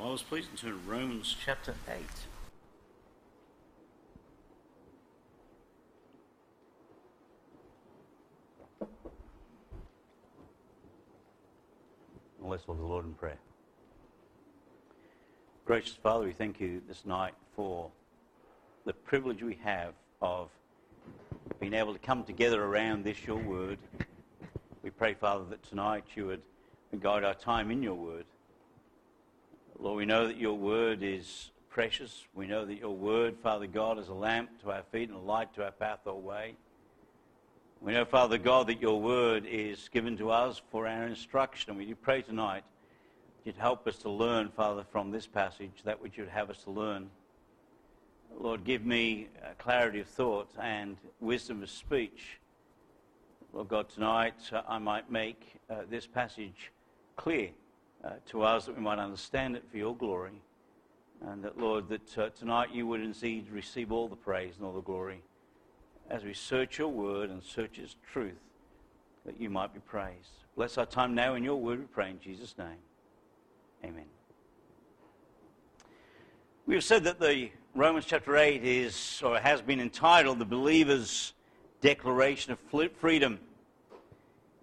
Bibles, please, and turn to Romans chapter 8. Let's look to the Lord in prayer. Gracious Father, we thank you this night for the privilege we have of being able to come together around this, your word. We pray, Father, that tonight you would guide our time in your word. Lord, we know that your word is precious. We know that your word, Father God, is a lamp to our feet and a light to our path or way. We know, Father God, that your word is given to us for our instruction. We do pray tonight that you'd help us to learn, Father, from this passage that which you'd have us to learn. Lord, give me clarity of thought and wisdom of speech. Lord God, tonight uh, I might make uh, this passage clear uh, to us that we might understand it for your glory. And that, Lord, that uh, tonight you would indeed receive all the praise and all the glory as we search your word and search its truth, that you might be praised. Bless our time now in your word, we pray in Jesus' name. Amen. We have said that the Romans chapter 8 is, or has been entitled, The Believer's Declaration of Freedom.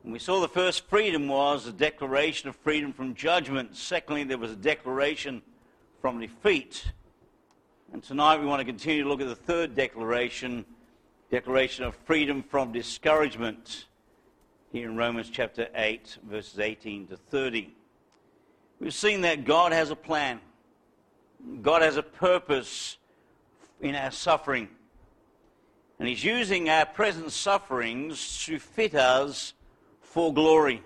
And we saw the first freedom was a declaration of freedom from judgment. Secondly, there was a declaration from defeat. And tonight we want to continue to look at the third declaration, declaration of freedom from discouragement, here in Romans chapter 8, verses 18 to 30. We've seen that God has a plan. God has a purpose in our suffering. And He's using our present sufferings to fit us for glory.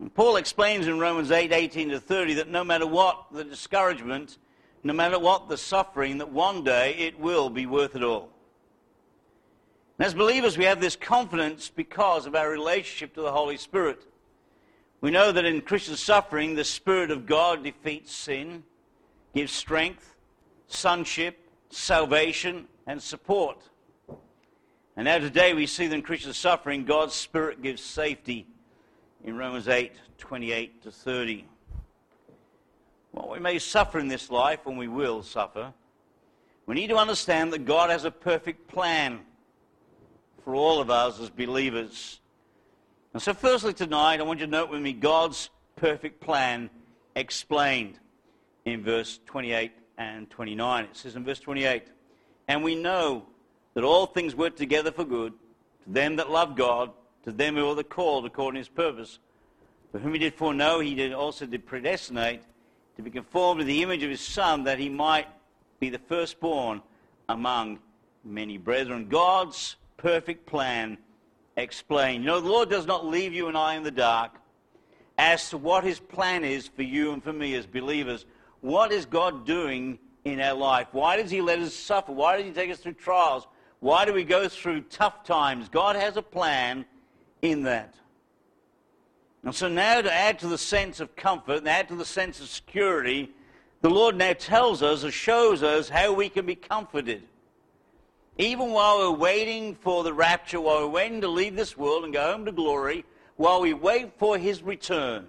And Paul explains in Romans 8 18 to 30 that no matter what the discouragement, no matter what the suffering, that one day it will be worth it all. And as believers, we have this confidence because of our relationship to the Holy Spirit. We know that in Christian suffering, the Spirit of God defeats sin, gives strength, sonship, salvation, and support. And now today we see that in Christian suffering, God's Spirit gives safety in Romans 8, 28 to 30. Well, we may suffer in this life, and we will suffer. We need to understand that God has a perfect plan for all of us as believers. And so, firstly, tonight, I want you to note with me God's perfect plan explained in verse 28 and 29. It says in verse 28, And we know that all things work together for good to them that love God, to them who are the called according to his purpose. For whom he did foreknow, he did also did predestinate to be conformed to the image of his Son, that he might be the firstborn among many brethren. God's perfect plan explained. You know, the Lord does not leave you and I in the dark as to what his plan is for you and for me as believers. What is God doing in our life? Why does he let us suffer? Why does he take us through trials? Why do we go through tough times? God has a plan in that. And so now to add to the sense of comfort and add to the sense of security, the Lord now tells us or shows us how we can be comforted. Even while we're waiting for the rapture, while we're waiting to leave this world and go home to glory, while we wait for his return,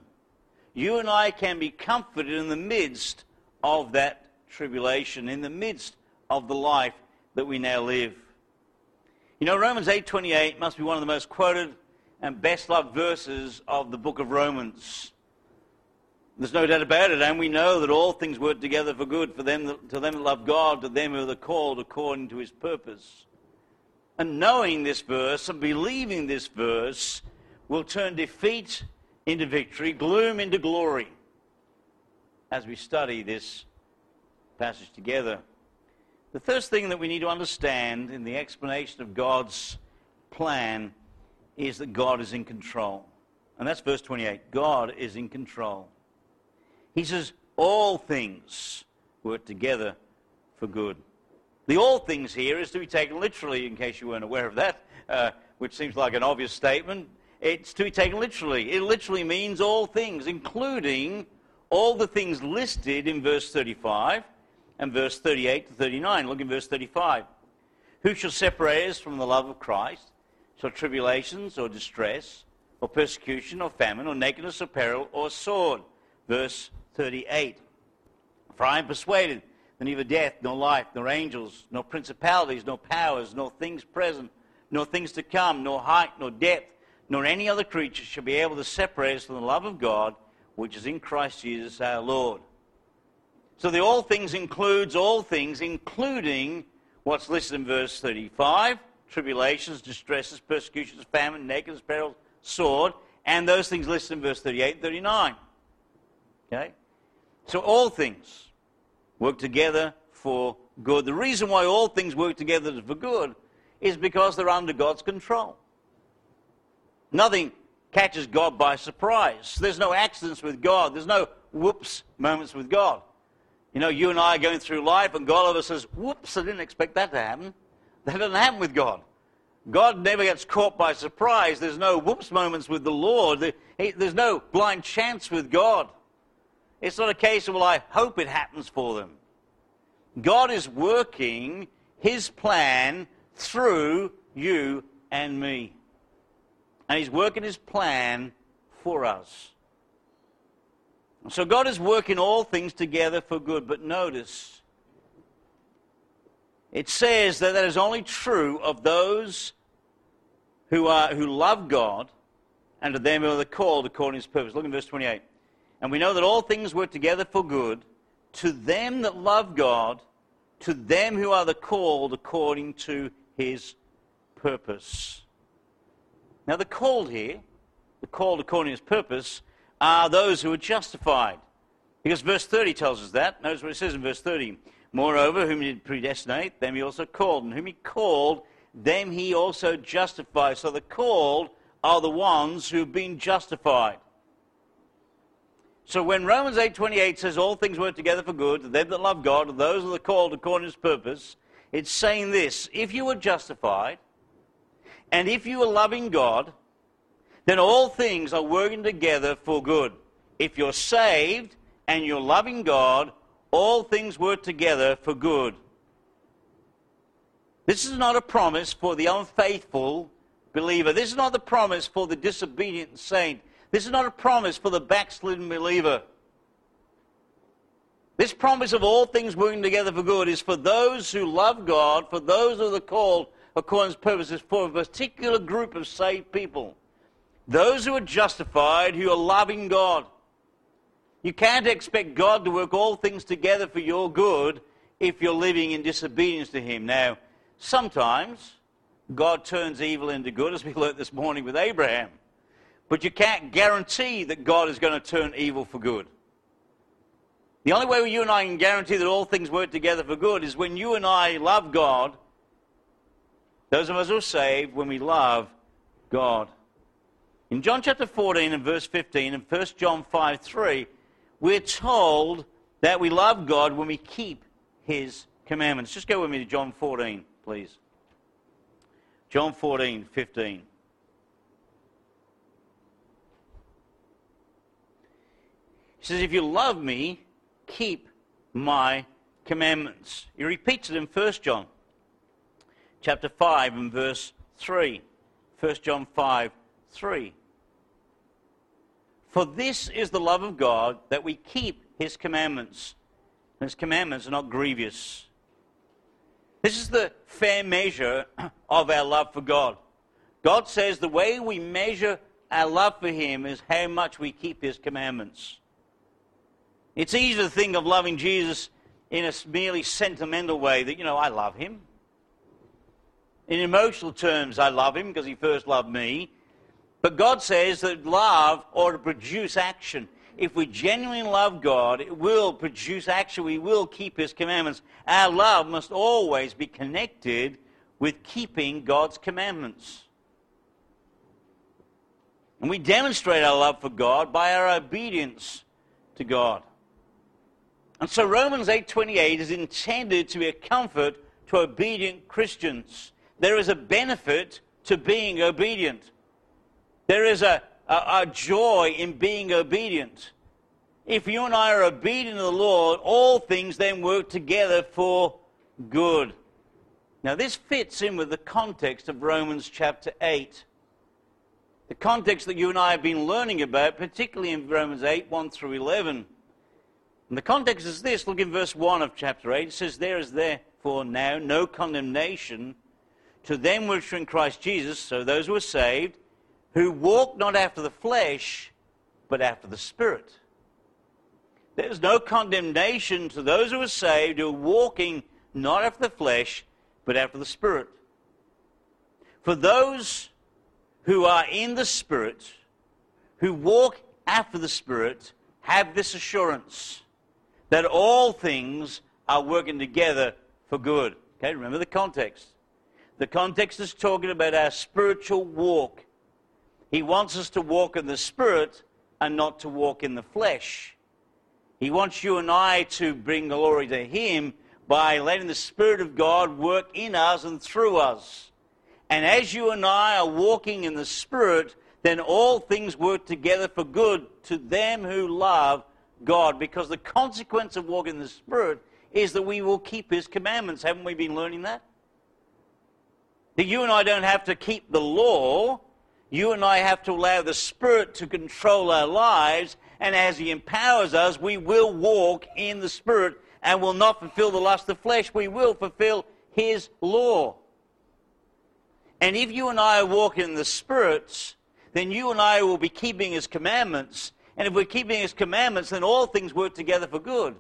you and I can be comforted in the midst of that tribulation, in the midst of the life that we now live. You know, Romans 8.28 must be one of the most quoted and best loved verses of the book of Romans. There's no doubt about it, and we know that all things work together for good for them that, to them that love God, to them who are called according to his purpose. And knowing this verse and believing this verse will turn defeat into victory, gloom into glory as we study this passage together. The first thing that we need to understand in the explanation of God's plan is that God is in control. And that's verse 28. God is in control. He says, all things work together for good. The all things here is to be taken literally, in case you weren't aware of that, uh, which seems like an obvious statement. It's to be taken literally. It literally means all things, including all the things listed in verse 35 and verse 38 to 39. Look in verse 35. Who shall separate us from the love of Christ? Shall tribulations or distress or persecution or famine or nakedness or peril or sword? Verse 38. For I am persuaded that neither death, nor life, nor angels, nor principalities, nor powers, nor things present, nor things to come, nor height, nor depth, nor any other creature shall be able to separate us from the love of God, which is in Christ Jesus our Lord. So the all things includes all things, including what's listed in verse 35 tribulations, distresses, persecutions, famine, nakedness, perils, sword, and those things listed in verse 38 and 39. Okay? So all things work together for good. The reason why all things work together for good is because they're under God's control. Nothing catches God by surprise. There's no accidents with God. There's no whoops moments with God. You know, you and I are going through life, and God us says, whoops, I didn't expect that to happen. That doesn't happen with God. God never gets caught by surprise. There's no whoops moments with the Lord. There's no blind chance with God. It's not a case of, well, I hope it happens for them. God is working his plan through you and me. And he's working his plan for us. So God is working all things together for good. But notice, it says that that is only true of those who, are, who love God and to them who are called according to his purpose. Look in verse 28. And we know that all things work together for good to them that love God, to them who are the called according to his purpose. Now, the called here, the called according to his purpose, are those who are justified. Because verse 30 tells us that. Notice what it says in verse 30. Moreover, whom he did predestinate, them he also called. And whom he called, them he also justified. So the called are the ones who've been justified. So when Romans 8.28 says all things work together for good them that love God, to those are called according to his purpose, it's saying this. If you were justified, and if you are loving God, then all things are working together for good. If you're saved and you're loving God, all things work together for good. This is not a promise for the unfaithful believer. This is not the promise for the disobedient saint. This is not a promise for the backslidden believer. This promise of all things working together for good is for those who love God, for those who are called according to purposes, for a particular group of saved people. Those who are justified, who are loving God. You can't expect God to work all things together for your good if you're living in disobedience to Him. Now, sometimes God turns evil into good, as we learned this morning with Abraham. But you can't guarantee that God is going to turn evil for good. The only way you and I can guarantee that all things work together for good is when you and I love God, those of us who are saved, when we love God. In John chapter 14 and verse 15 and 1 John 5 3, we're told that we love God when we keep his commandments. Just go with me to John 14, please. John 14, 15. He says, If you love me, keep my commandments. He repeats it in 1 John chapter 5 and verse 3. 1 John 5, 3. For this is the love of God, that we keep his commandments. His commandments are not grievous. This is the fair measure of our love for God. God says the way we measure our love for him is how much we keep his commandments. It's easy to think of loving Jesus in a merely sentimental way that, you know, I love him. In emotional terms, I love him because he first loved me. But God says that love ought to produce action. If we genuinely love God, it will produce action. We will keep his commandments. Our love must always be connected with keeping God's commandments. And we demonstrate our love for God by our obedience to God. And so Romans 8:28 is intended to be a comfort to obedient Christians. There is a benefit to being obedient. There is a, a, a joy in being obedient. If you and I are obedient to the Lord, all things then work together for good. Now, this fits in with the context of Romans chapter 8. The context that you and I have been learning about, particularly in Romans 8 1 through 11. And the context is this. Look in verse 1 of chapter 8. It says, There is therefore now no condemnation to them which are in Christ Jesus, so those who are saved, who walk not after the flesh, but after the Spirit. There's no condemnation to those who are saved, who are walking not after the flesh, but after the Spirit. For those who are in the Spirit, who walk after the Spirit, have this assurance that all things are working together for good. Okay, remember the context. The context is talking about our spiritual walk. He wants us to walk in the Spirit and not to walk in the flesh. He wants you and I to bring glory to Him by letting the Spirit of God work in us and through us. And as you and I are walking in the Spirit, then all things work together for good to them who love God. Because the consequence of walking in the Spirit is that we will keep His commandments. Haven't we been learning that? That you and I don't have to keep the law. You and I have to allow the Spirit to control our lives. And as He empowers us, we will walk in the Spirit and will not fulfill the lust of flesh. We will fulfill His law. And if you and I walk in the Spirit, then you and I will be keeping His commandments. And if we're keeping His commandments, then all things work together for good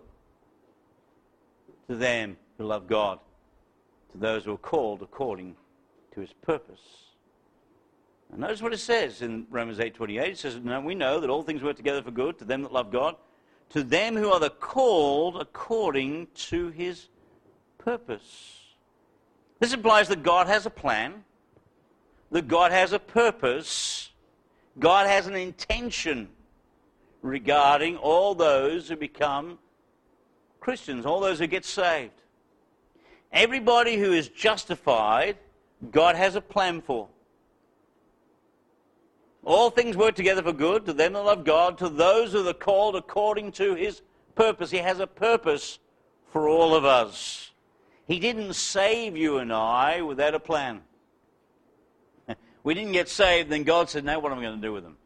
to them who love God, to those who are called according to His purpose. And notice what it says in Romans 8:28. It says, "Now we know that all things work together for good to them that love God, to them who are the called according to His purpose." This implies that God has a plan that God has a purpose, God has an intention regarding all those who become Christians, all those who get saved. Everybody who is justified, God has a plan for. All things work together for good to them that love God, to those who are called according to his purpose. He has a purpose for all of us. He didn't save you and I without a plan we didn't get saved, then God said, Now what am I going to do with them?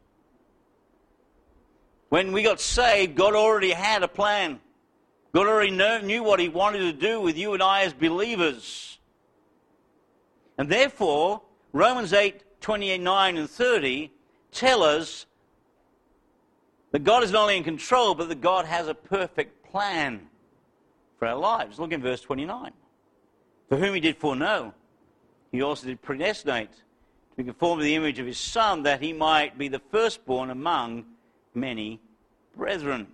When we got saved, God already had a plan. God already knew what He wanted to do with you and I as believers. And therefore, Romans 8 29 and 30 tell us that God is not only in control, but that God has a perfect plan for our lives. Look in verse 29. For whom He did foreknow, He also did predestinate to be conformed to the image of his Son, that he might be the firstborn among many brethren.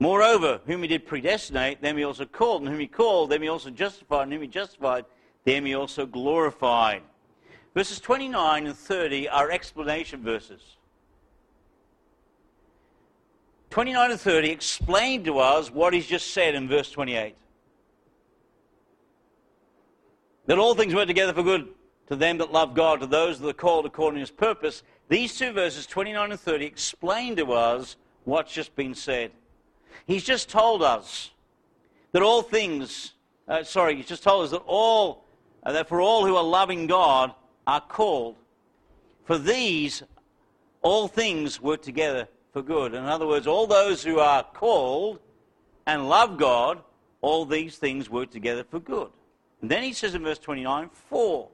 Moreover, whom he did predestinate, them he also called, and whom he called, them he also justified, and whom he justified, them he also glorified. Verses 29 and 30 are explanation verses. 29 and 30 explain to us what he's just said in verse 28. That all things work together for good to them that love God, to those that are called according to his purpose. These two verses, 29 and 30, explain to us what's just been said. He's just told us that all things, uh, sorry, he's just told us that all, uh, that for all who are loving God are called. For these, all things work together for good. In other words, all those who are called and love God, all these things work together for good. And then he says in verse 29, for.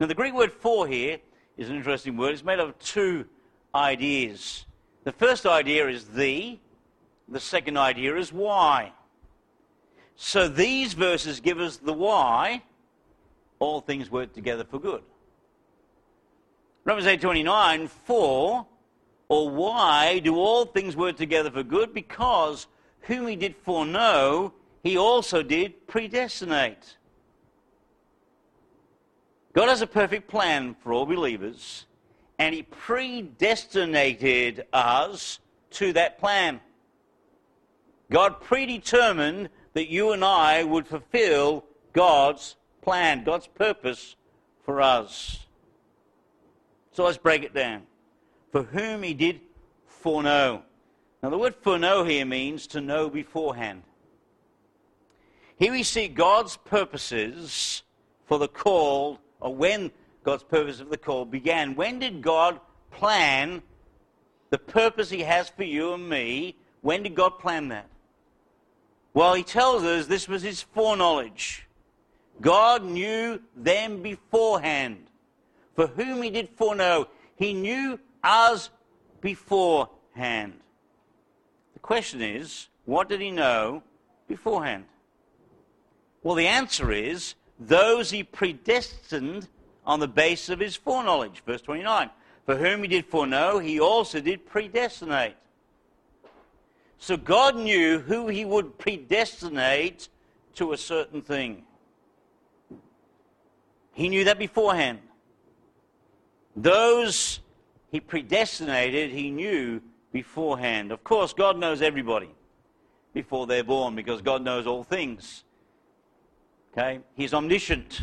Now, the Greek word for here is an interesting word. It's made up of two ideas. The first idea is the, the second idea is why. So these verses give us the why all things work together for good. Romans 8:29 for or why do all things work together for good because whom he did foreknow he also did predestinate. God has a perfect plan for all believers, and He predestinated us to that plan. God predetermined that you and I would fulfill God's plan, God's purpose for us. So let's break it down. For whom He did foreknow. Now, the word foreknow here means to know beforehand. Here we see God's purposes for the call, or when God's purpose of the call began. When did God plan the purpose He has for you and me When did God plan that? Well, he tells us this was his foreknowledge. God knew them beforehand. For whom he did foreknow, he knew us beforehand. The question is, what did he know beforehand? Well, the answer is those he predestined on the basis of his foreknowledge. Verse 29. For whom he did foreknow, he also did predestinate. So God knew who he would predestinate to a certain thing. He knew that beforehand. Those he predestinated, he knew beforehand. Of course, God knows everybody before they're born because God knows all things. Okay? He's omniscient.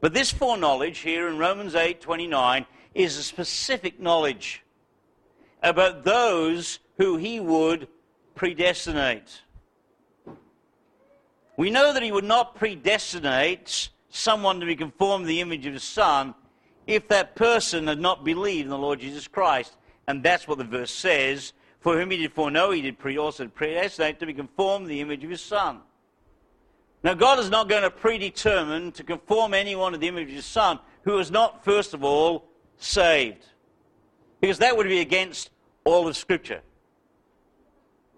But this foreknowledge here in Romans 8:29 is a specific knowledge about those who he would predestinate. We know that he would not predestinate someone to be conformed to the image of his son if that person had not believed in the Lord Jesus Christ. And that's what the verse says. For whom he did foreknow, he did pre- also predestinate to be conformed to the image of his son. Now, God is not going to predetermine to conform anyone to the image of his son who is not, first of all, saved. Because that would be against all of Scripture.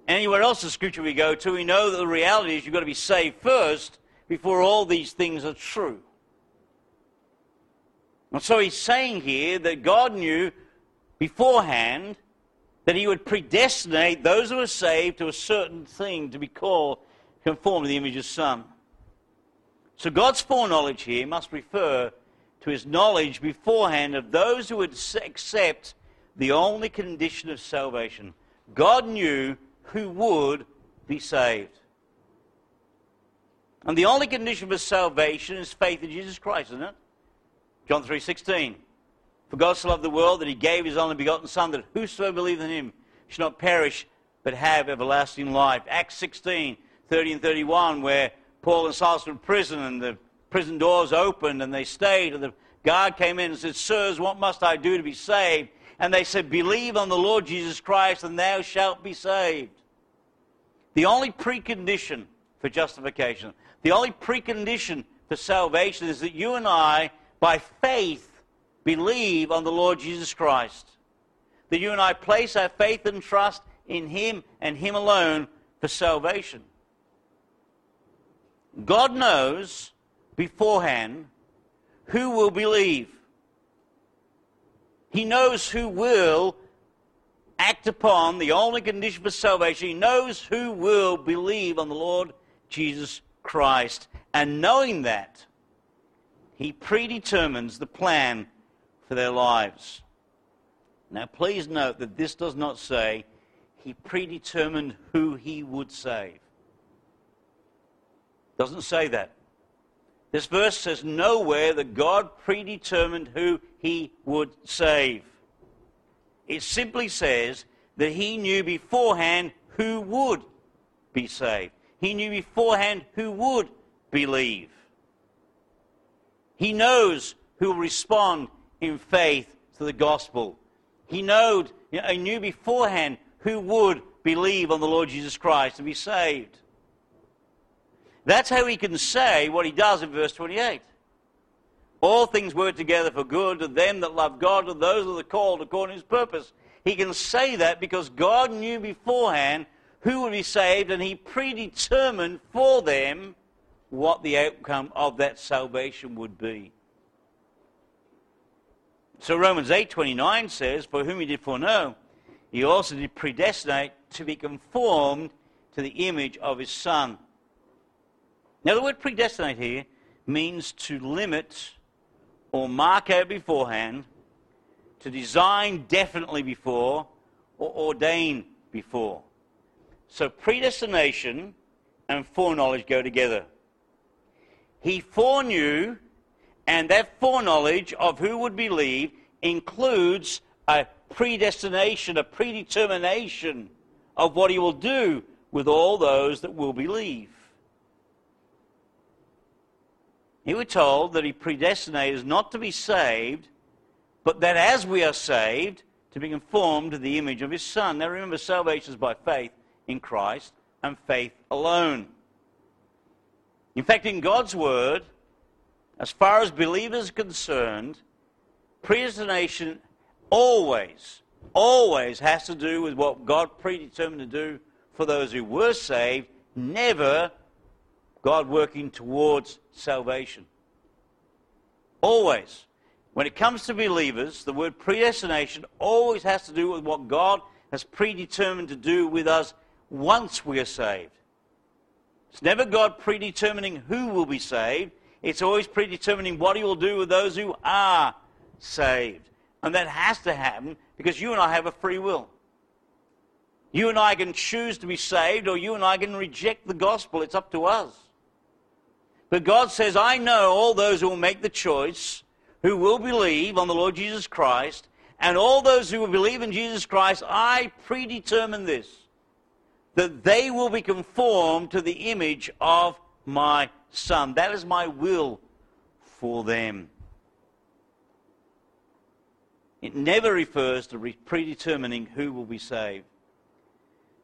Anywhere else in Scripture we go to, we know that the reality is you've got to be saved first before all these things are true. And so he's saying here that God knew beforehand that he would predestinate those who are saved to a certain thing to be called conformed to the image of Son. So God's foreknowledge here must refer to his knowledge beforehand of those who would accept the only condition of salvation. God knew who would be saved. And the only condition for salvation is faith in Jesus Christ, isn't it? John 3.16. For God so loved the world that he gave his only begotten Son, that whosoever believes in him should not perish, but have everlasting life. Acts 16, 30 and 31, where Paul and Silas were in prison, and the prison doors opened, and they stayed, and the guard came in and said, Sirs, what must I do to be saved? And they said, Believe on the Lord Jesus Christ, and thou shalt be saved. The only precondition for justification, the only precondition for salvation is that you and I, by faith, believe on the Lord Jesus Christ. That you and I place our faith and trust in Him and Him alone for salvation. God knows beforehand who will believe. He knows who will act upon the only condition for salvation. He knows who will believe on the Lord Jesus Christ. And knowing that, he predetermines the plan for their lives. Now, please note that this does not say he predetermined who he would save. Doesn't say that. This verse says nowhere that God predetermined who he would save. It simply says that he knew beforehand who would be saved. He knew beforehand who would believe. He knows who will respond in faith to the gospel. He, knowed, he knew beforehand who would believe on the Lord Jesus Christ and be saved. That's how he can say what he does in verse 28. All things work together for good to them that love God, to those that are called according to his purpose. He can say that because God knew beforehand who would be saved, and he predetermined for them what the outcome of that salvation would be. So Romans 8:29 says, "For whom he did foreknow, he also did predestinate to be conformed to the image of his Son." Now the word predestinate here means to limit or mark out beforehand, to design definitely before, or ordain before. So predestination and foreknowledge go together. He foreknew, and that foreknowledge of who would believe includes a predestination, a predetermination of what he will do with all those that will believe. He was told that he predestinated not to be saved, but that as we are saved, to be conformed to the image of his Son. Now remember, salvation is by faith in Christ and faith alone. In fact, in God's Word, as far as believers are concerned, predestination always, always has to do with what God predetermined to do for those who were saved, never God working towards salvation. Always. When it comes to believers, the word predestination always has to do with what God has predetermined to do with us once we are saved. It's never God predetermining who will be saved. It's always predetermining what he will do with those who are saved. And that has to happen because you and I have a free will. You and I can choose to be saved or you and I can reject the gospel. It's up to us. But God says, I know all those who will make the choice, who will believe on the Lord Jesus Christ, and all those who will believe in Jesus Christ, I predetermine this, that they will be conformed to the image of my Son. That is my will for them. It never refers to predetermining who will be saved.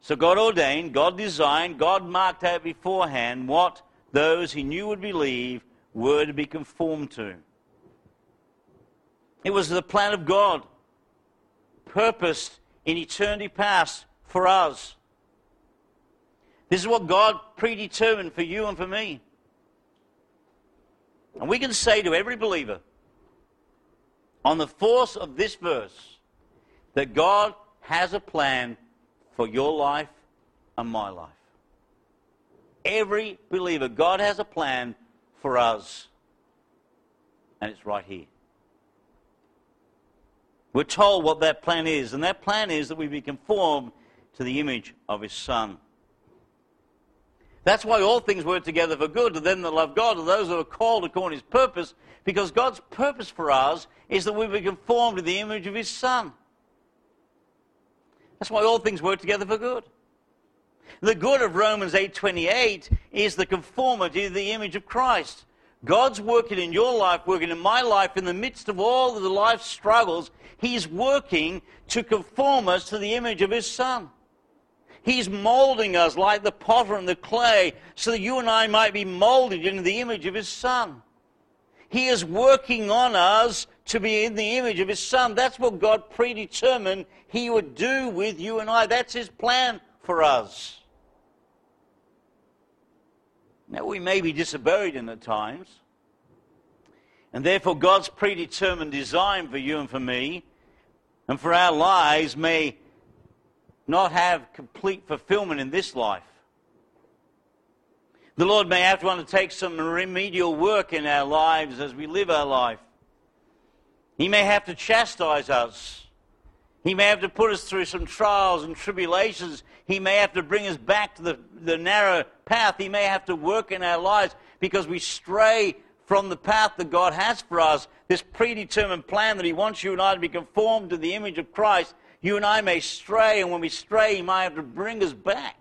So God ordained, God designed, God marked out beforehand what those he knew would believe were to be conformed to. It was the plan of God, purposed in eternity past for us. This is what God predetermined for you and for me. And we can say to every believer, on the force of this verse, that God has a plan for your life and my life. Every believer, God has a plan for us. And it's right here. We're told what that plan is, and that plan is that we be conformed to the image of His Son. That's why all things work together for good to them that love God, to those who are called according to His purpose, because God's purpose for us is that we be conformed to the image of His Son. That's why all things work together for good. The good of Romans 8:28 is the conformity to the image of Christ. God's working in your life, working in my life, in the midst of all of the life struggles, He's working to conform us to the image of His Son. He's molding us like the potter and the clay so that you and I might be molded into the image of His Son. He is working on us to be in the image of His Son. That's what God predetermined He would do with you and I. That's His plan for us. Now, we may be disobedient at times, and therefore God's predetermined design for you and for me and for our lives may not have complete fulfillment in this life. The Lord may have to undertake some remedial work in our lives as we live our life. He may have to chastise us. He may have to put us through some trials and tribulations. He may have to bring us back to the, the narrow path. He may have to work in our lives because we stray from the path that God has for us, this predetermined plan that He wants you and I to be conformed to the image of Christ. You and I may stray, and when we stray, He might have to bring us back.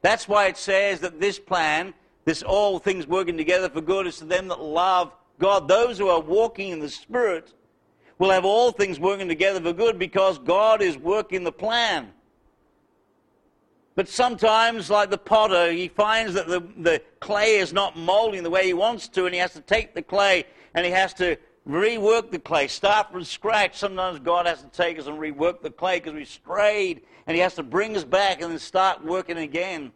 That's why it says that this plan, this all things working together for good, is to them that love God. Those who are walking in the Spirit will have all things working together for good because God is working the plan. But sometimes, like the potter, he finds that the, the clay is not molding the way he wants to, and he has to take the clay and he has to rework the clay, start from scratch. Sometimes God has to take us and rework the clay because we strayed, and he has to bring us back and then start working again.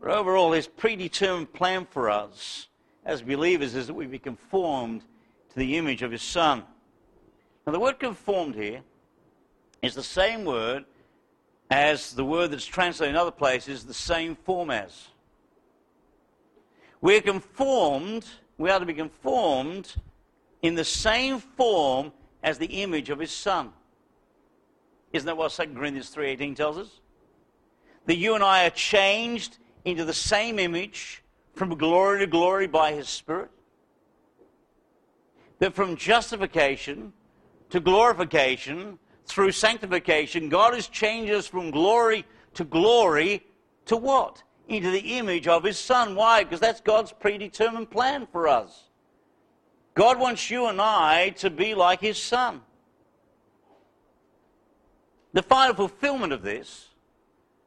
But overall, his predetermined plan for us as believers is that we be conformed to the image of his Son. Now, the word conformed here is the same word as the word that's translated in other places, the same form as. We're conformed, we are to be conformed in the same form as the image of his Son. Isn't that what 2 Corinthians 3.18 tells us? That you and I are changed into the same image from glory to glory by his Spirit. That from justification to glorification through sanctification, God has changed us from glory to glory to what? Into the image of his Son. Why? Because that's God's predetermined plan for us. God wants you and I to be like his son. The final fulfillment of this,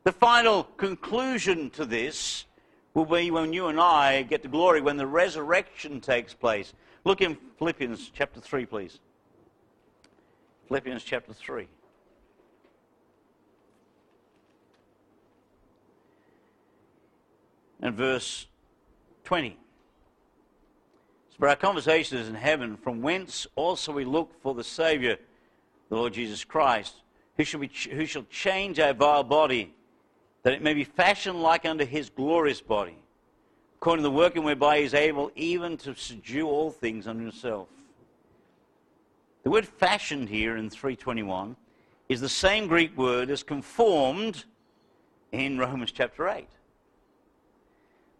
the final conclusion to this, will be when you and I get to glory, when the resurrection takes place. Look in Philippians chapter 3, please. Philippians chapter 3. And verse 20. But our conversation is in heaven, from whence also we look for the Saviour, the Lord Jesus Christ, who shall, be, who shall change our vile body, that it may be fashioned like unto his glorious body, according to the working whereby he is able even to subdue all things unto himself. The word fashioned here in 321 is the same Greek word as conformed in Romans chapter 8.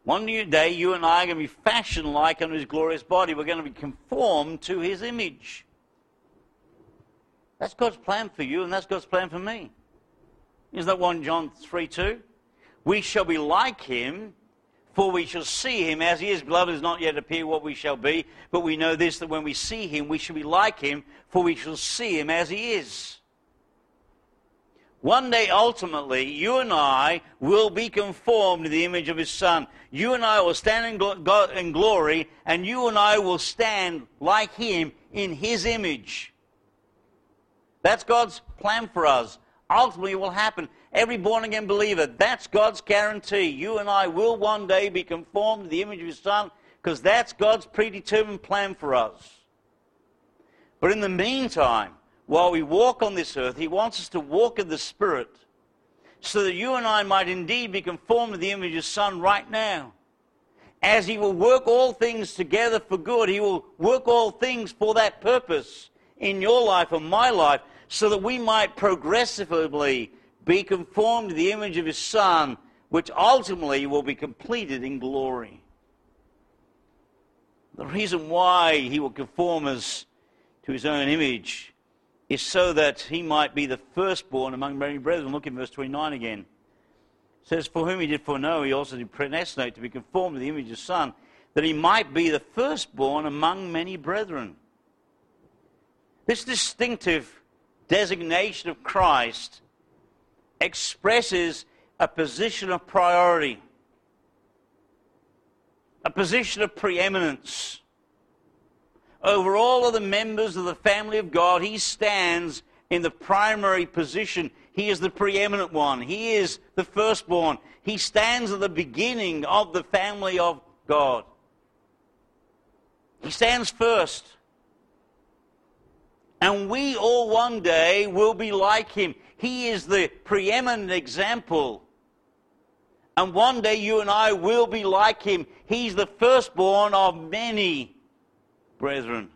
One day, you and I are going to be fashioned like unto his glorious body. We're going to be conformed to his image. That's God's plan for you, and that's God's plan for me. Isn't that 1 John 3 2? We shall be like him, for we shall see him as he is. Beloved does not yet appear what we shall be, but we know this that when we see him, we shall be like him, for we shall see him as he is. One day, ultimately, you and I will be conformed to the image of His Son. You and I will stand in, in glory, and you and I will stand like Him in His image. That's God's plan for us. Ultimately, it will happen. Every born again believer, that's God's guarantee. You and I will one day be conformed to the image of His Son because that's God's predetermined plan for us. But in the meantime, while we walk on this earth, He wants us to walk in the Spirit so that you and I might indeed be conformed to the image of His Son right now. As He will work all things together for good, He will work all things for that purpose in your life and my life so that we might progressively be conformed to the image of His Son, which ultimately will be completed in glory. The reason why He will conform us to His own image is so that he might be the firstborn among many brethren. Look in verse 29 again. It says, For whom he did foreknow, he also did predestinate to be conformed to the image of his Son, that he might be the firstborn among many brethren. This distinctive designation of Christ expresses a position of priority, a position of preeminence over all of the members of the family of God, he stands in the primary position. He is the preeminent one. He is the firstborn. He stands at the beginning of the family of God. He stands first. And we all one day will be like him. He is the preeminent example. And one day you and I will be like him. He's the firstborn of many brethren.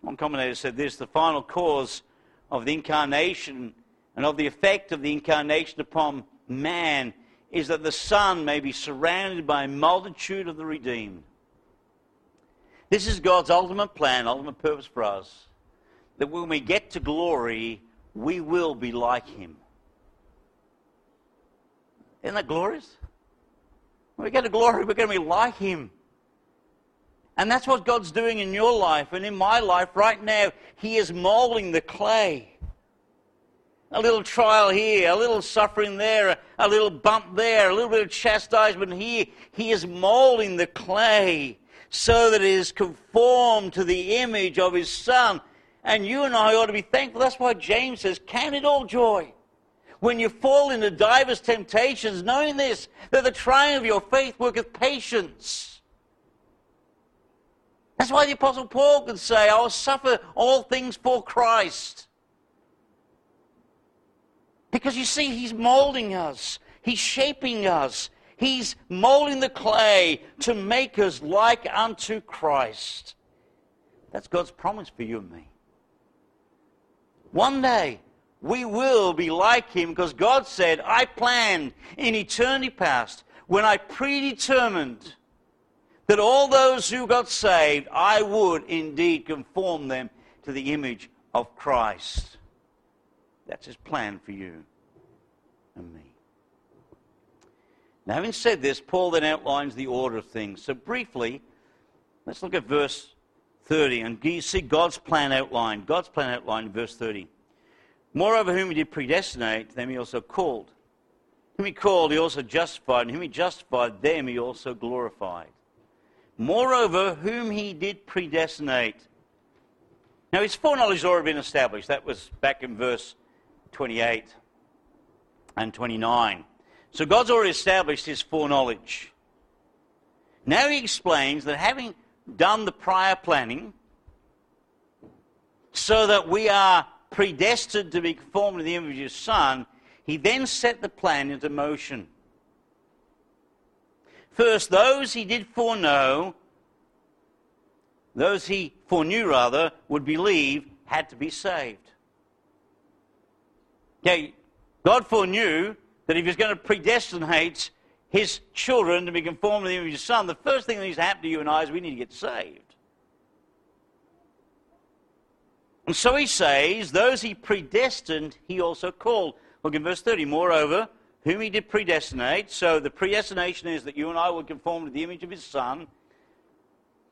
One commentator said this the final cause of the incarnation and of the effect of the incarnation upon man is that the Son may be surrounded by a multitude of the redeemed. This is God's ultimate plan, ultimate purpose for us. That when we get to glory, we will be like Him. Isn't that glorious? When we get to glory, we're going to be like Him. And that's what God's doing in your life and in my life right now. He is molding the clay. A little trial here, a little suffering there, a little bump there, a little bit of chastisement here. He is molding the clay so that it is conformed to the image of his Son. And you and I ought to be thankful. That's why James says, Count it all joy. When you fall into divers temptations, knowing this, that the trying of your faith worketh patience. That's why the Apostle Paul could say, I will suffer all things for Christ. Because you see, he's molding us, he's shaping us, he's molding the clay to make us like unto Christ. That's God's promise for you and me. One day, we will be like him because God said, I planned in eternity past when I predetermined that all those who got saved, I would indeed conform them to the image of Christ. That's his plan for you and me. Now, having said this, Paul then outlines the order of things. So, briefly, Let's look at verse 30 and you see God's plan outlined. God's plan outlined in verse 30. Moreover, whom he did predestinate, them he also called. Whom he called, he also justified. And whom he justified, them he also glorified. Moreover, whom he did predestinate. Now, his foreknowledge has already been established. That was back in verse 28 and 29. So God's already established his foreknowledge. Now he explains that having done the prior planning, so that we are predestined to be conformed to the image of his Son, he then set the plan into motion. First, those he did foreknow, those he foreknew rather, would believe had to be saved. Okay, God foreknew that if he was going to predestinate his children to be conformed to the image of his son, the first thing that needs to happen to you and I is we need to get saved. And so he says, those he predestined, he also called. Look in verse 30. Moreover, whom he did predestinate, so the predestination is that you and I would conform to the image of his son.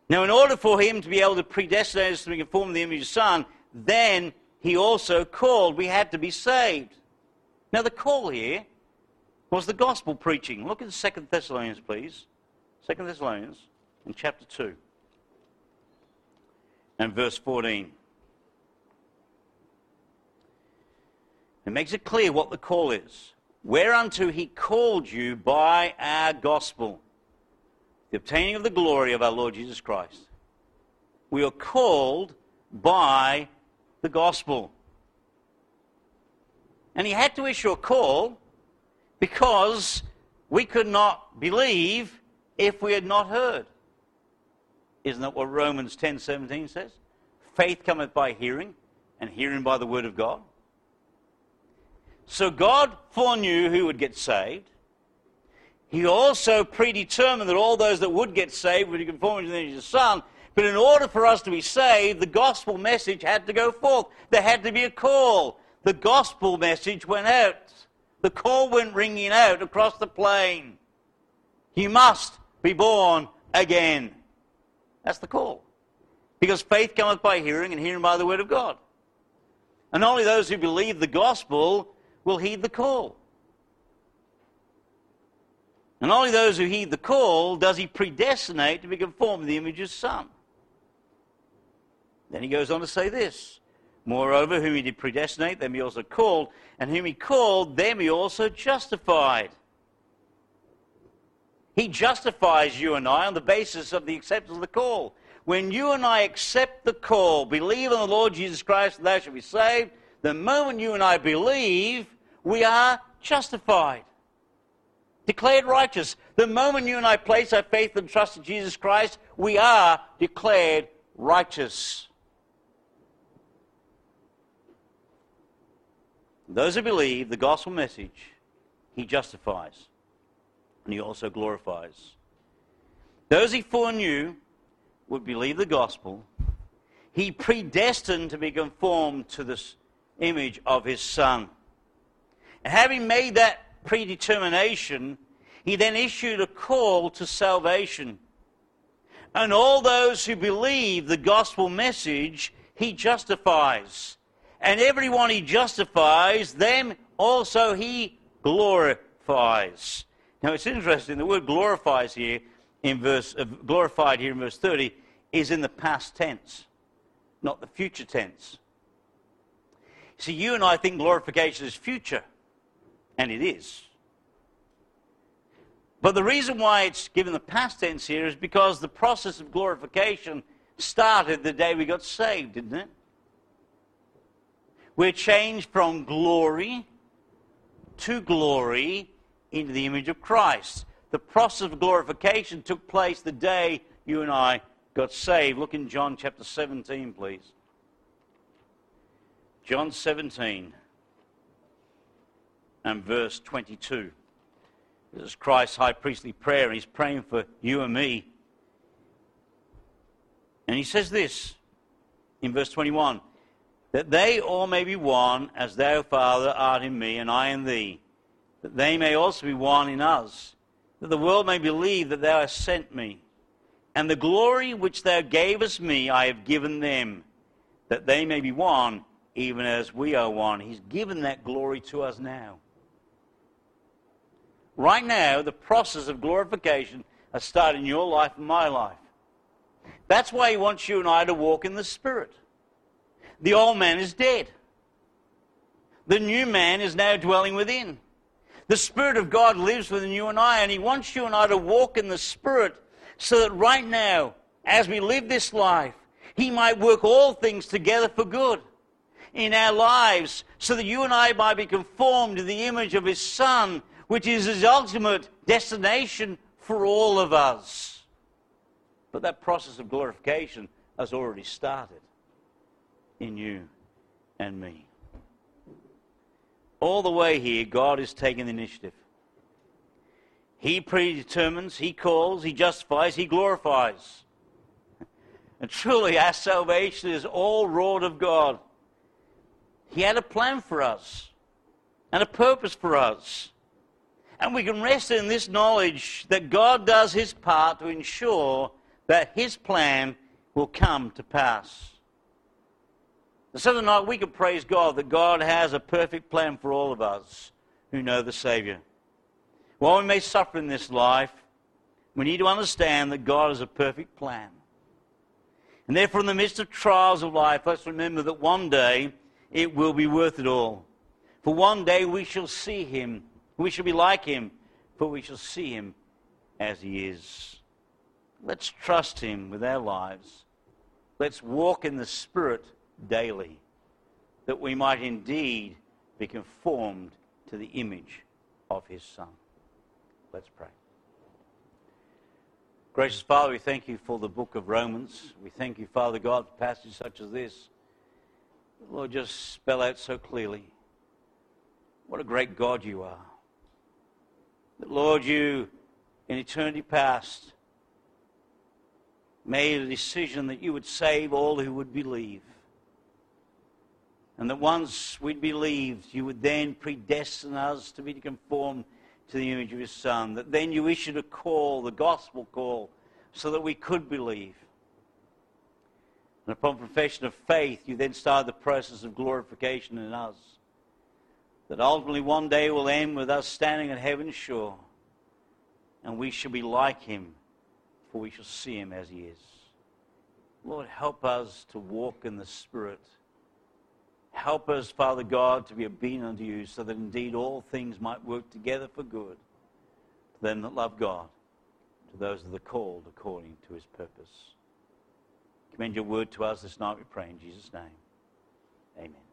Now, in order for him to be able to predestinate us to be conformed to the image of his son, then he also called. We had to be saved. Now, the call here was the gospel preaching. Look at 2 Thessalonians, please. 2 Thessalonians in chapter 2 and verse 14. It makes it clear what the call is. Whereunto he called you by our gospel, the obtaining of the glory of our Lord Jesus Christ. We are called by the gospel. And he had to issue a call because we could not believe if we had not heard. Isn't that what Romans 10:17 says? Faith cometh by hearing, and hearing by the word of God. So God foreknew who would get saved. He also predetermined that all those that would get saved would be conformed to the image of the Son. But in order for us to be saved, the gospel message had to go forth. There had to be a call. The gospel message went out the call went ringing out across the plain. You must be born again. That's the call. Because faith cometh by hearing, and hearing by the word of God. And only those who believe the gospel will heed the call. And only those who heed the call does he predestinate to be conformed to the image of his Son. Then he goes on to say this Moreover, whom he did predestinate, them he also called, and whom he called, them he also justified. He justifies you and I on the basis of the acceptance of the call. When you and I accept the call, believe in the Lord Jesus Christ and thou shalt be saved, the moment you and I believe, we are justified. Declared righteous. The moment you and I place our faith and trust in Jesus Christ, we are declared righteous. Those who believe the gospel message, he justifies and he also glorifies. Those he foreknew would believe the gospel. He predestined to be conformed to this image of his son. And having made that predetermination, he then issued a call to salvation. And all those who believe the gospel message, he justifies and everyone he justifies, them also he glorifies. Now it's interesting, the word glorifies here in verse, uh, glorified here in verse 30 is in the past tense, not the future tense. See, you and I think glorification is future, and it is. But the reason why it's given the past tense here is because the process of glorification started the day we got saved, didn't it? We're changed from glory to glory into the image of Christ. The process of glorification took place the day you and I got saved. Look in John chapter 17, please. John 17 and verse 22. This is Christ's high priestly prayer, he's praying for you and me. And he says this in verse 21 that they all may be one, as thou, Father, art in me, and I in thee, that they may also be one in us, that the world may believe that thou hast sent me. And the glory which thou gavest me, I have given them, that they may be one, even as we are one. He's given that glory to us now. Right now, the process of glorification has started in your life and my life. That's why he wants you and I to walk in the Spirit. The old man is dead. The new man is now dwelling within. The Spirit of God lives within you and I, and He wants you and I to walk in the Spirit so that right now, as we live this life, He might work all things together for good in our lives so that you and I might be conformed to the image of His Son, which is His ultimate destination for all of us. But that process of glorification has already started in you and me. All the way here, God is taking the initiative. He predetermines, He calls, He justifies, He glorifies. And truly, our salvation is all wrought of God. He had a plan for us and a purpose for us. And we can rest in this knowledge that God does His part to ensure that His plan will come to pass. And So tonight we can praise God that God has a perfect plan for all of us who know the Savior. While we may suffer in this life, we need to understand that God has a perfect plan. And therefore, in the midst of trials of life, let's remember that one day it will be worth it all. For one day we shall see Him. We shall be like Him, for we shall see Him as He is. Let's trust Him with our lives. Let's walk in the Spirit daily, that we might indeed be conformed to the image of his Son. Let's pray. Gracious Father, we thank you for the book of Romans. We thank you, Father God, for passages such as this. Lord, just spell out so clearly what a great God you are. That, Lord, you, in eternity past, made a decision that you would save all who would believe. And that once we'd believed, you would then predestine us to be conformed to the image of your Son. That then you issued a call, the gospel call, so that we could believe. And upon profession of faith, you then start the process of glorification in us. That ultimately one day will end with us standing at heaven's shore. And we shall be like him, for we shall see him as he is. Lord, help us to walk in the Spirit Help us, Father God, to be obedient unto you so that indeed all things might work together for good to them that love God, to those that are called according to his purpose. Commend your word to us this night, we pray in Jesus' name. Amen.